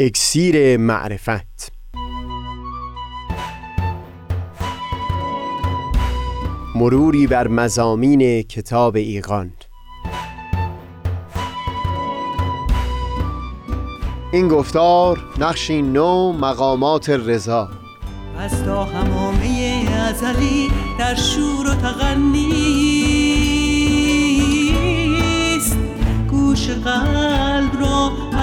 اکسیر معرفت. مروری بر مزامین کتاب ایقان این گفتار نقشی نو مقامات رضا. از تا همامه ازلی در شور و تغنیست گوش قلب را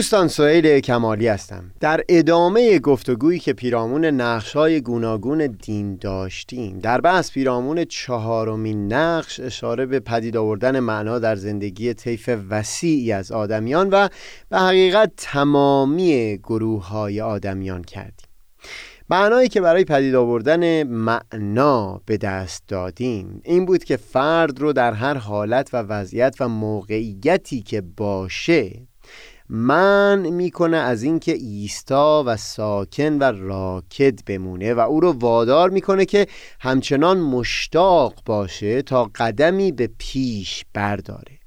دوستان سهیل کمالی هستم. در ادامه گفتگویی که پیرامون نقشهای گوناگون دین داشتیم در بحث پیرامون چهارمین نقش اشاره به پدید آوردن معنا در زندگی طیف وسیعی از آدمیان و به حقیقت تمامی گروه های آدمیان کردیم. معنایی که برای پدید آوردن معنا به دست دادیم این بود که فرد رو در هر حالت و وضعیت و موقعیتی که باشه من می‌کنه از اینکه ایستا و ساکن و راکد بمونه و او رو وادار می‌کنه که همچنان مشتاق باشه تا قدمی به پیش برداره.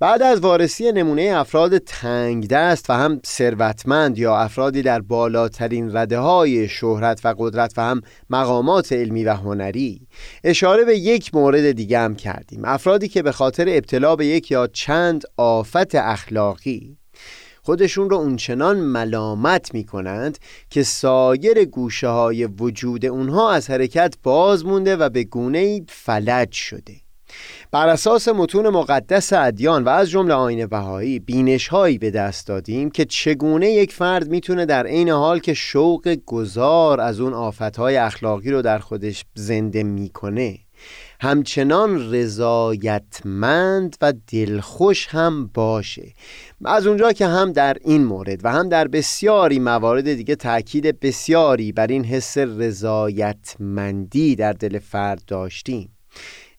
بعد از وارسی نمونه افراد تنگ دست و هم ثروتمند یا افرادی در بالاترین رده های شهرت و قدرت و هم مقامات علمی و هنری اشاره به یک مورد دیگه هم کردیم. افرادی که به خاطر ابتلا به یک یا چند آفت اخلاقی خودشون رو اونچنان ملامت می کنند که سایر گوشه های وجود اونها از حرکت باز مونده و به گونه فلج شده. بر اساس متون مقدس ادیان و از جمله آین بهایی بینش هایی به دست دادیم که چگونه یک فرد می‌تونه در عین حال که شوق گذار از اون آفتهای اخلاقی رو در خودش زنده می‌کنه. همچنان رضایتمند و دلخوش هم باشه. از اونجا که هم در این مورد و هم در بسیاری موارد دیگه تاکید بسیاری بر این حس رضایتمندی در دل فرد داشتیم.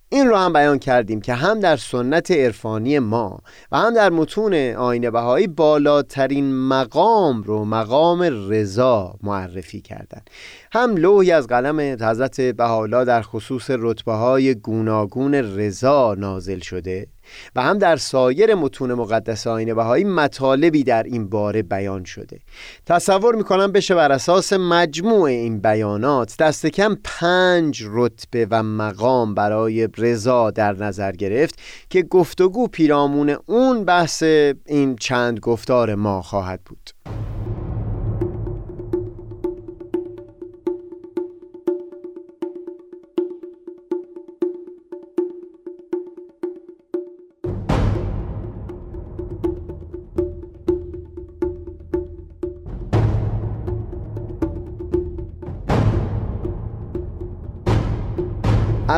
این رو هم بیان کردیم که هم در سنت عرفانی ما و هم در متون آین بهایی بالاترین مقام رو مقام رضا معرفی کردند هم لوحی از قلم حضرت بهاءالله در خصوص رتبه های گوناگون رضا نازل شده. و هم در سایر متون مقدس آین بهایی مطالبی در این باره بیان شده. تصور می‌کنم بشه بر اساس مجموع این بیانات دست کم پنج رتبه و مقام برای رضا در نظر گرفت که گفتگو پیرامون اون بحث این چند گفتار ما خواهد بود.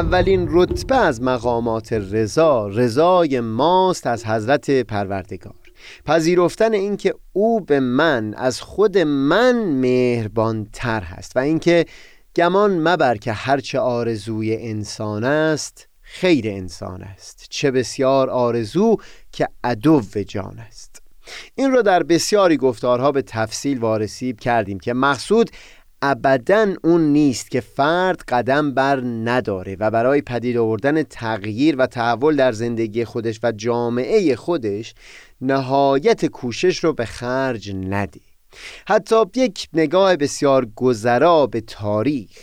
اولین رتبه از مقامات رضا رضای ماست از حضرت پروردگار. پذیرفتن اینکه او به من از خود من مهربانتر هست و اینکه گمان مبر که هرچه آرزوی انسان است خیر انسان است. چه بسیار آرزو که عدو جان است. این را در بسیاری گفتارها به تفصیل وارسیب کردیم که مقصود ابدا اون نیست که فرد قدم بر نداره و برای پدید آوردن تغییر و تحول در زندگی خودش و جامعه خودش نهایت کوشش رو به خرج نده. حتی یک نگاه بسیار گذرا به تاریخ.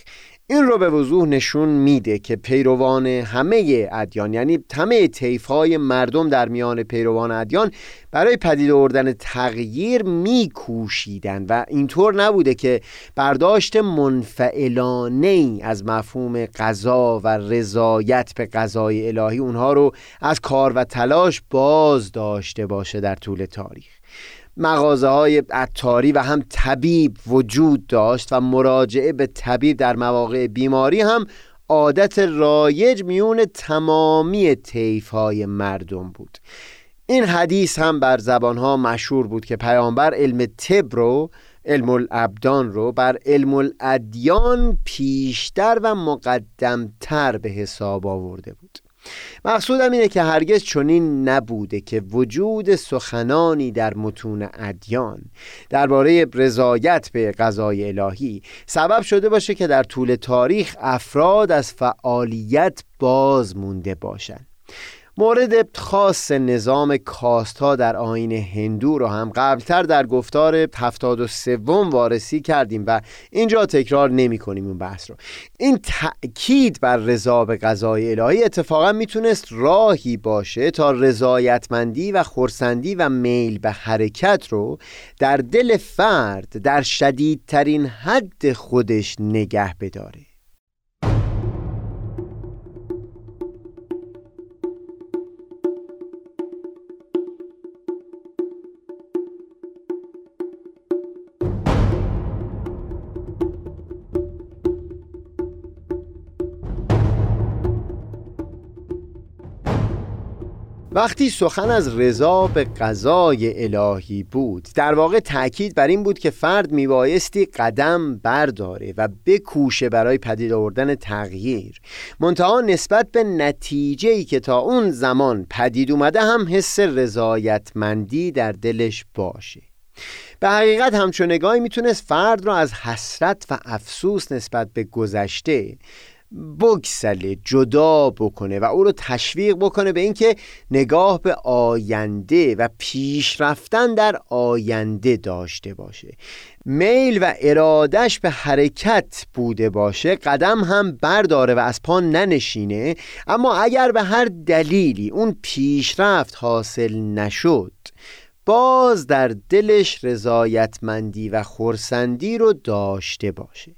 این رو به وضوح نشون میده که پیروان همه ادیان یعنی همه های مردم در میان پیروان ادیان برای پدید آوردن تغییر میکوشیدن و اینطور نبوده که برداشت منفعلانه ای از مفهوم قضا و رضایت به قضای الهی اونها رو از کار و تلاش باز داشته باشه در طول تاریخ. مغازه های عطاری و هم طبیب وجود داشت و مراجعه به طبیب در مواقع بیماری هم عادت رایج میون تمامی طیف های مردم بود. این حدیث هم بر زبانها مشهور بود که پیامبر علم طب رو علم الابدان رو بر علم الادیان پیشتر و مقدمتر به حساب آورده بود. مقصودم اینه که هرگز چنین نبوده که وجود سخنانی در متون ادیان درباره رضایت به قضای الهی سبب شده باشه که در طول تاریخ افراد از فعالیت باز مونده باشند. مورد خاص نظام کاست ها در آین هندو رو هم قبلتر در گفتار هفتاد و سوم وارسی کردیم و اینجا تکرار نمی کنیم اون بحث رو. این تأکید بر رضا به قضای الهی اتفاقا می‌تونست راهی باشه تا رضایتمندی و خورسندی و میل به حرکت رو در دل فرد در شدیدترین حد خودش نگه بداره. وقتی سخن از رضا به قضای الهی بود در واقع تاکید بر این بود که فرد میبایستی قدم برداره و بکوشه برای پدید آوردن تغییر. منتها نسبت به نتیجه ای که تا اون زمان پدید اومده هم حس رضایتمندی در دلش باشه. به حقیقت همچون نگاهی می‌تونست فرد را از حسرت و افسوس نسبت به گذشته بگسله جدا بکنه و او رو تشویق بکنه به اینکه نگاه به آینده و پیش رفتن در آینده داشته باشه. میل و ارادش به حرکت بوده باشه قدم هم برداره و از پا ننشینه اما اگر به هر دلیلی اون پیشرفت حاصل نشد باز در دلش رضایتمندی و خورسندی رو داشته باشه.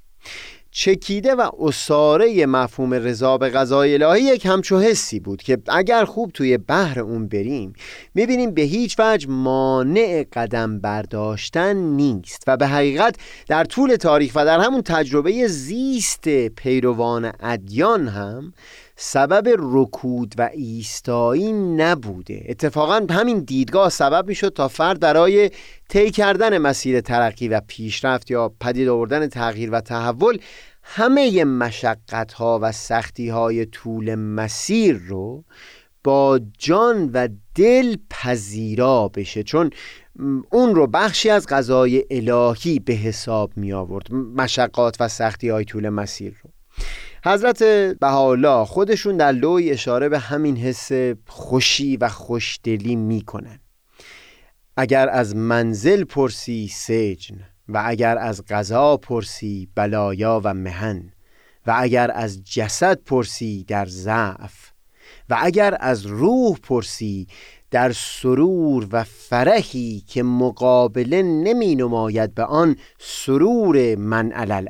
چکیده و اصاره مفهوم رضا به قضای الهی یک همچو حسی بود که اگر خوب توی بحر اون بریم می‌بینیم به هیچ وجه مانع قدم برداشتن نیست و به حقیقت در طول تاریخ و در همون تجربه زیست پیروان ادیان هم سبب رکود و ایستایی نبوده. اتفاقا همین دیدگاه سبب می‌شد تا فرد برای طی کردن مسیر ترقی و پیشرفت یا پدید آوردن تغییر و تحول همه مشقت ها و سختی های طول مسیر رو با جان و دل پذیرا بشه. چون اون رو بخشی از غذای الهی به حساب می آورد مشقات و سختی های طول مسیر رو. حضرت بهاءالله خودشون در لوی اشاره به همین حس خوشی و خوشدلی می‌کنن. اگر از منزل پرسی سجن و اگر از غذا پرسی بلایا و مهن و اگر از جسد پرسی در ضعف و اگر از روح پرسی در سرور و فرحی که مقابله نمی نماید به آن سرور من علل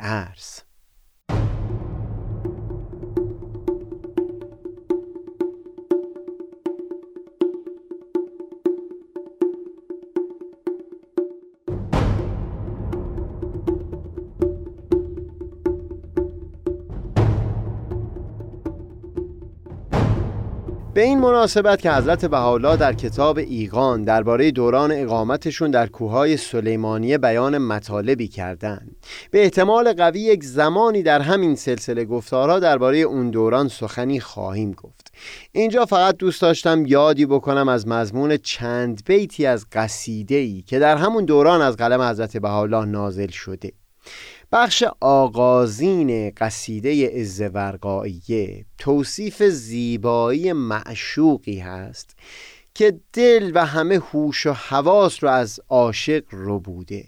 به این مناسبت که حضرت بهاءالله در کتاب ایقان درباره دوران اقامتشون در کوههای سلیمانیه بیان مطالبی کردند. به احتمال قوی یک زمانی در همین سلسله گفتارها درباره اون دوران سخنی خواهیم گفت. اینجا فقط دوست داشتم یادی بکنم از مضمون چند بیتی از قصیده ای که در همون دوران از قلم حضرت بهاءالله نازل شده. بخش آغازین قصیده ازورقاییه توصیف زیبایی معشوقی هست که دل و همه هوش و حواس رو از عاشق رو بوده.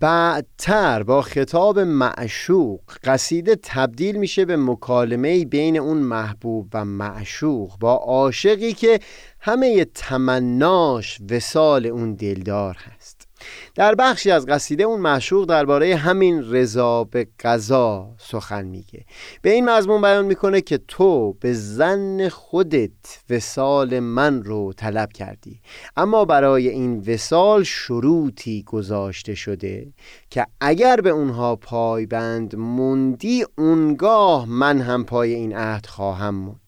بعدتر با خطاب معشوق قصیده تبدیل میشه به مکالمه بین اون محبوب و معشوق با عاشقی که همه تمناش وسال اون دلدار هست. در بخشی از قصیده اون معشوق درباره همین رضا به قضا سخن میگه. به این مضمون بیان می‌کنه که تو به زن خودت وسال من رو طلب کردی. اما برای این وسال شروطی گذاشته شده که اگر به اونها پایبند موندی اونگاه من هم پای این عهد خواهم موند.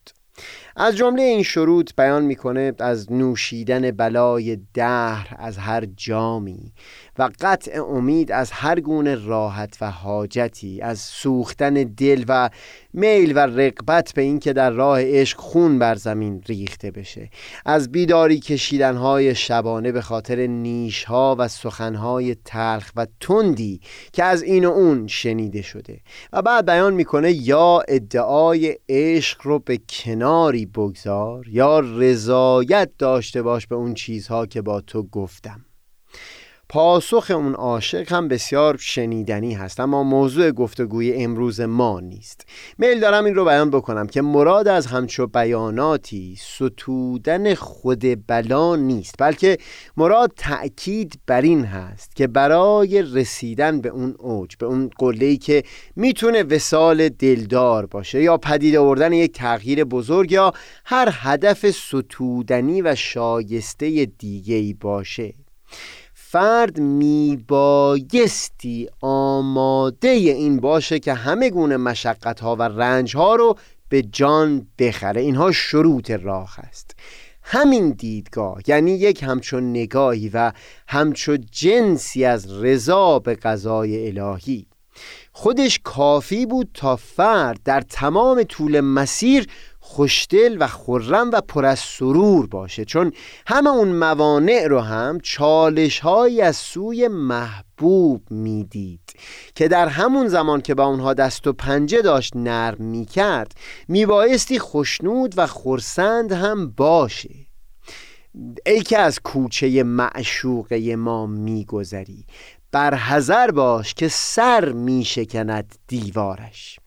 از جمله این شروط بیان می‌کنه از نوشیدن بلای دهر از هر جامی. و قطع امید از هر گونه راحت و حاجتی از سوختن دل و میل و رقبت به اینکه در راه عشق خون بر زمین ریخته بشه. از بیداری کشیدنهای شبانه به خاطر نیشها و سخنهای تلخ و تندی که از این و اون شنیده شده. و بعد بیان می‌کنه یا ادعای عشق رو به کناری بگذار یا رضایت داشته باش به اون چیزها که با تو گفتم. پاسخ اون عاشق هم بسیار شنیدنی هست اما موضوع گفتگوی امروز ما نیست. میل دارم این رو بیان بکنم که مراد از همچو بیاناتی ستودن خود بلا نیست بلکه مراد تأکید بر این هست که برای رسیدن به اون اوج به اون قله‌ای که می‌تونه وسال دلدار باشه یا پدید آوردن یک تغییر بزرگ یا هر هدف ستودنی و شایسته دیگه‌ای باشه. فرد میبایستی آماده این باشه که همه گونه مشقت ها و رنج ها رو به جان بخره. اینها شروط راه است. همین دیدگاه یعنی یک همچون نگاهی و همچون جنسی از رضا به قضای الهی. خودش کافی بود تا فرد در تمام طول مسیر خوشدل و خرم و پر از سرور باشه. چون همه اون موانع رو هم چالش از سوی محبوب می‌دید که در همون زمان که با اونها دست و پنجه داشت نرم می‌کرد میبایستی خوشنود و خورسند هم باشه. ای که از کوچه معشوقه ما میگذری بر حذر باش که سر میشکند دیوارش.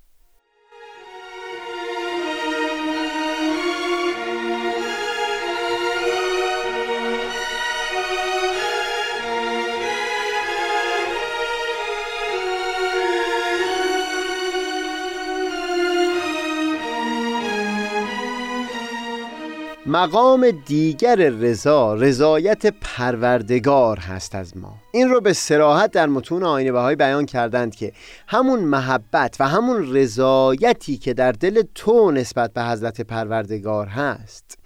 مقام دیگر رضا رضایت پروردگار هست از ما. این رو به سراحت در متون آینه بهایی بیان کردند که همون محبت و همون رضایتی که در دل تو نسبت به حضرت پروردگار هست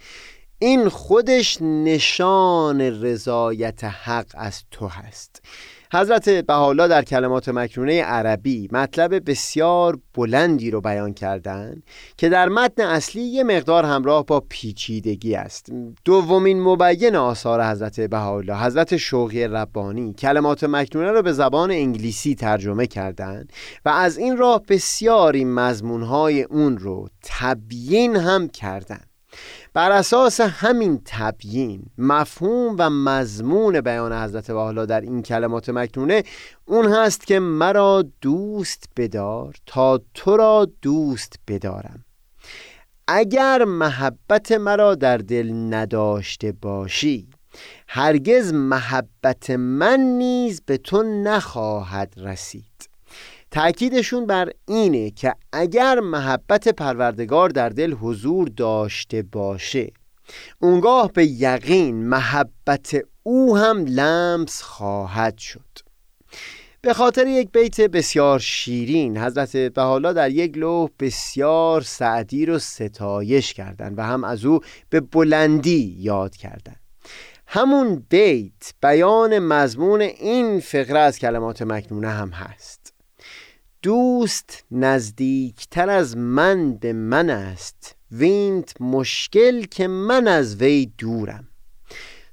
این خودش نشان رضایت حق از تو هست. حضرت بهاءالله در کلمات مکنونه عربی مطلب بسیار بلندی رو بیان کردن که در متن اصلی یه مقدار همراه با پیچیدگی است. دومین مبین آثار حضرت بهاءالله حضرت شوقی ربانی کلمات مکنونه رو به زبان انگلیسی ترجمه کردند و از این راه بسیاری مضمونهای اون رو تبیین هم کردند بر اساس همین تبیین مفهوم و مضمون بیان حضرت والا در این کلمات مکنونه اون هست که مرا دوست بدار تا تو را دوست بدارم. اگر محبت مرا در دل نداشته باشی هرگز محبت من نیز به تو نخواهد رسید. تأکیدشون بر اینه که اگر محبت پروردگار در دل حضور داشته باشه اونگاه به یقین محبت او هم لمس خواهد شد. به خاطر یک بیت بسیار شیرین حضرت بحالا در یک لوح بسیار سعدی رو ستایش کردند و هم از او به بلندی یاد کردند. همون بیت بیان مضمون این فقره از کلمات مکنونه هم هست. دوست نزدیکتر از من به من است. وینت مشکل که من از وی دورم.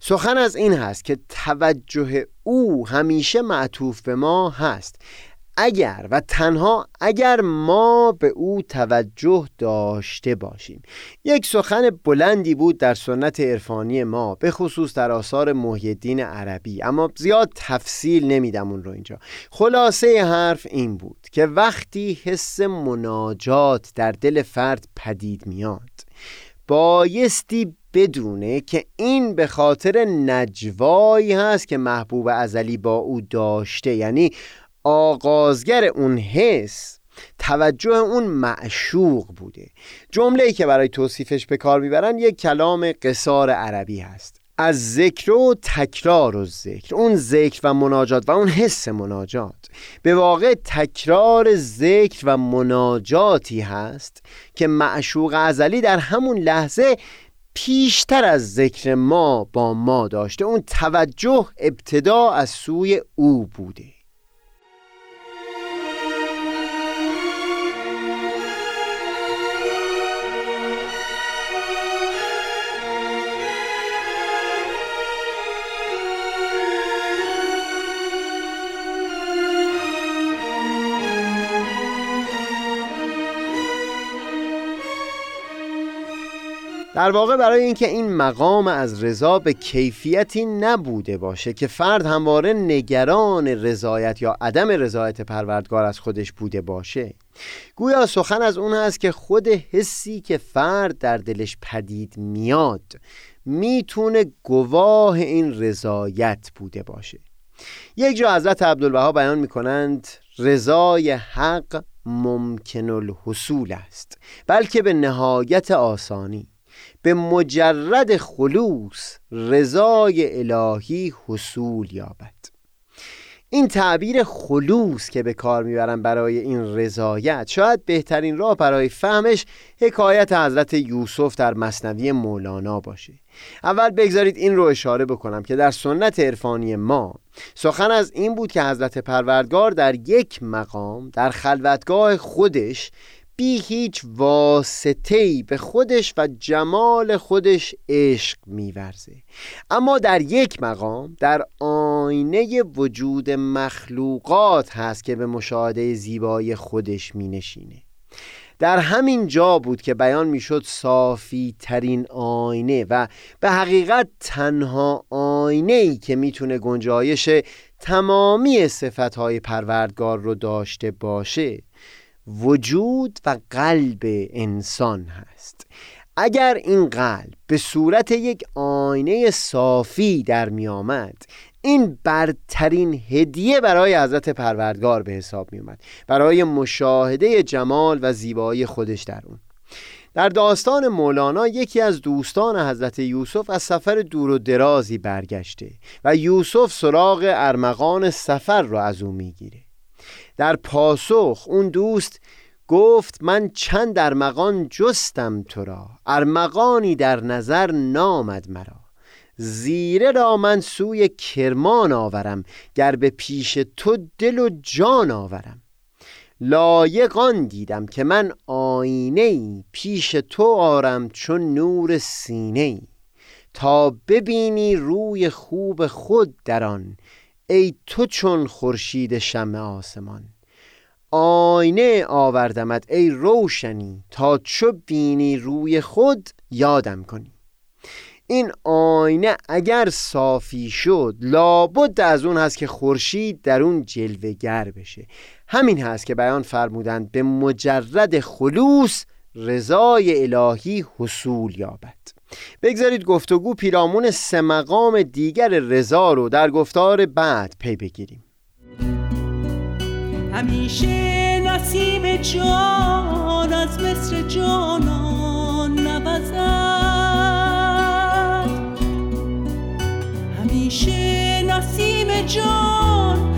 سخن از این هست که توجه او همیشه معطوف به ما هست. اگر و تنها اگر ما به او توجه داشته باشیم. یک سخن بلندی بود در سنت عرفانی ما به خصوص در آثار محیدین عربی. اما زیاد تفصیل نمیدم اون رو اینجا. خلاصه حرف این بود که وقتی حس مناجات در دل فرد پدید میاد بایستی بدونه که این به خاطر نجوایی هست که محبوب ازلی با او داشته. یعنی آغازگر اون حس توجه اون معشوق بوده. جمله ای که برای توصیفش به کار می‌برن یک کلام قصار عربی هست. از ذکر و تکرار و ذکر. اون ذکر و مناجات و اون حس مناجات. به واقع تکرار ذکر و مناجاتی هست که معشوق ازلی در همون لحظه پیشتر از ذکر ما با ما داشته. اون توجه ابتدا از سوی او بوده. در واقع برای اینکه این مقام از رضا به کیفیتی نبوده باشه که فرد همواره نگران رضایت یا عدم رضایت پروردگار از خودش بوده باشه. گویا سخن از اون هست که خود حسی که فرد در دلش پدید میاد می‌تونه گواه این رضایت بوده باشه. یک جا حضرت عبدالبها بیان می‌کنند رضای حق ممکن الحصول است بلکه به نهایت آسانی. به مجرد خلوص رضای الهی حصول یابد. این تعبیر خلوص که به کار می‌برم برای این رضایت شاید بهترین راه برای فهمش حکایت حضرت یوسف در مصنوی مولانا باشه. اول بگذارید این رو اشاره بکنم که در سنت عرفانی ما سخن از این بود که حضرت پروردگار در یک مقام در خلوتگاه خودش بی هیچ واسطه‌ای به خودش و جمال خودش عشق میورزه. اما در یک مقام در آینه وجود مخلوقات هست که به مشاهده زیبای خودش مینشینه. در همین جا بود که بیان می‌شد صافی ترین آینه و به حقیقت تنها آینه ای که می‌تونه گنجایش تمامی صفتهای پروردگار رو داشته باشه. وجود و قلب انسان هست. اگر این قلب به صورت یک آینه صافی در می آمد این برترین هدیه برای حضرت پروردگار به حساب می اومد برای مشاهده جمال و زیبایی خودش در اون. در داستان مولانا یکی از دوستان حضرت یوسف از سفر دور و درازی برگشته و یوسف سراغ ارمغان سفر رو از او می‌گیره. در پاسخ اون دوست گفت من چند ارمغان جستم تو را ارمغانی در نظر نامد مرا. زیره را من سوی کرمان آورم گر به پیش تو دل و جان آورم. لایقان دیدم که من آینه ای پیش تو آرم چون نور سینه ای تا ببینی روی خوب خود در آن ای تو چون خورشید شمع آسمان. آینه آوردمت ای روشنی تا چو بینی روی خود یادم کنی. این آینه اگر صافی شد لابد از اون هست که خورشید در اون جلوگر بشه. همین هست که بیان فرمودند به مجرد خلوص رضای الهی حصول یابد. بگذارید گفتگو پیرامون سه مقام دیگر رضا رو در گفتار بعد پی بگیریم. همیشه نسیم جان از مصر جانان نوزد. همیشه نسیم جان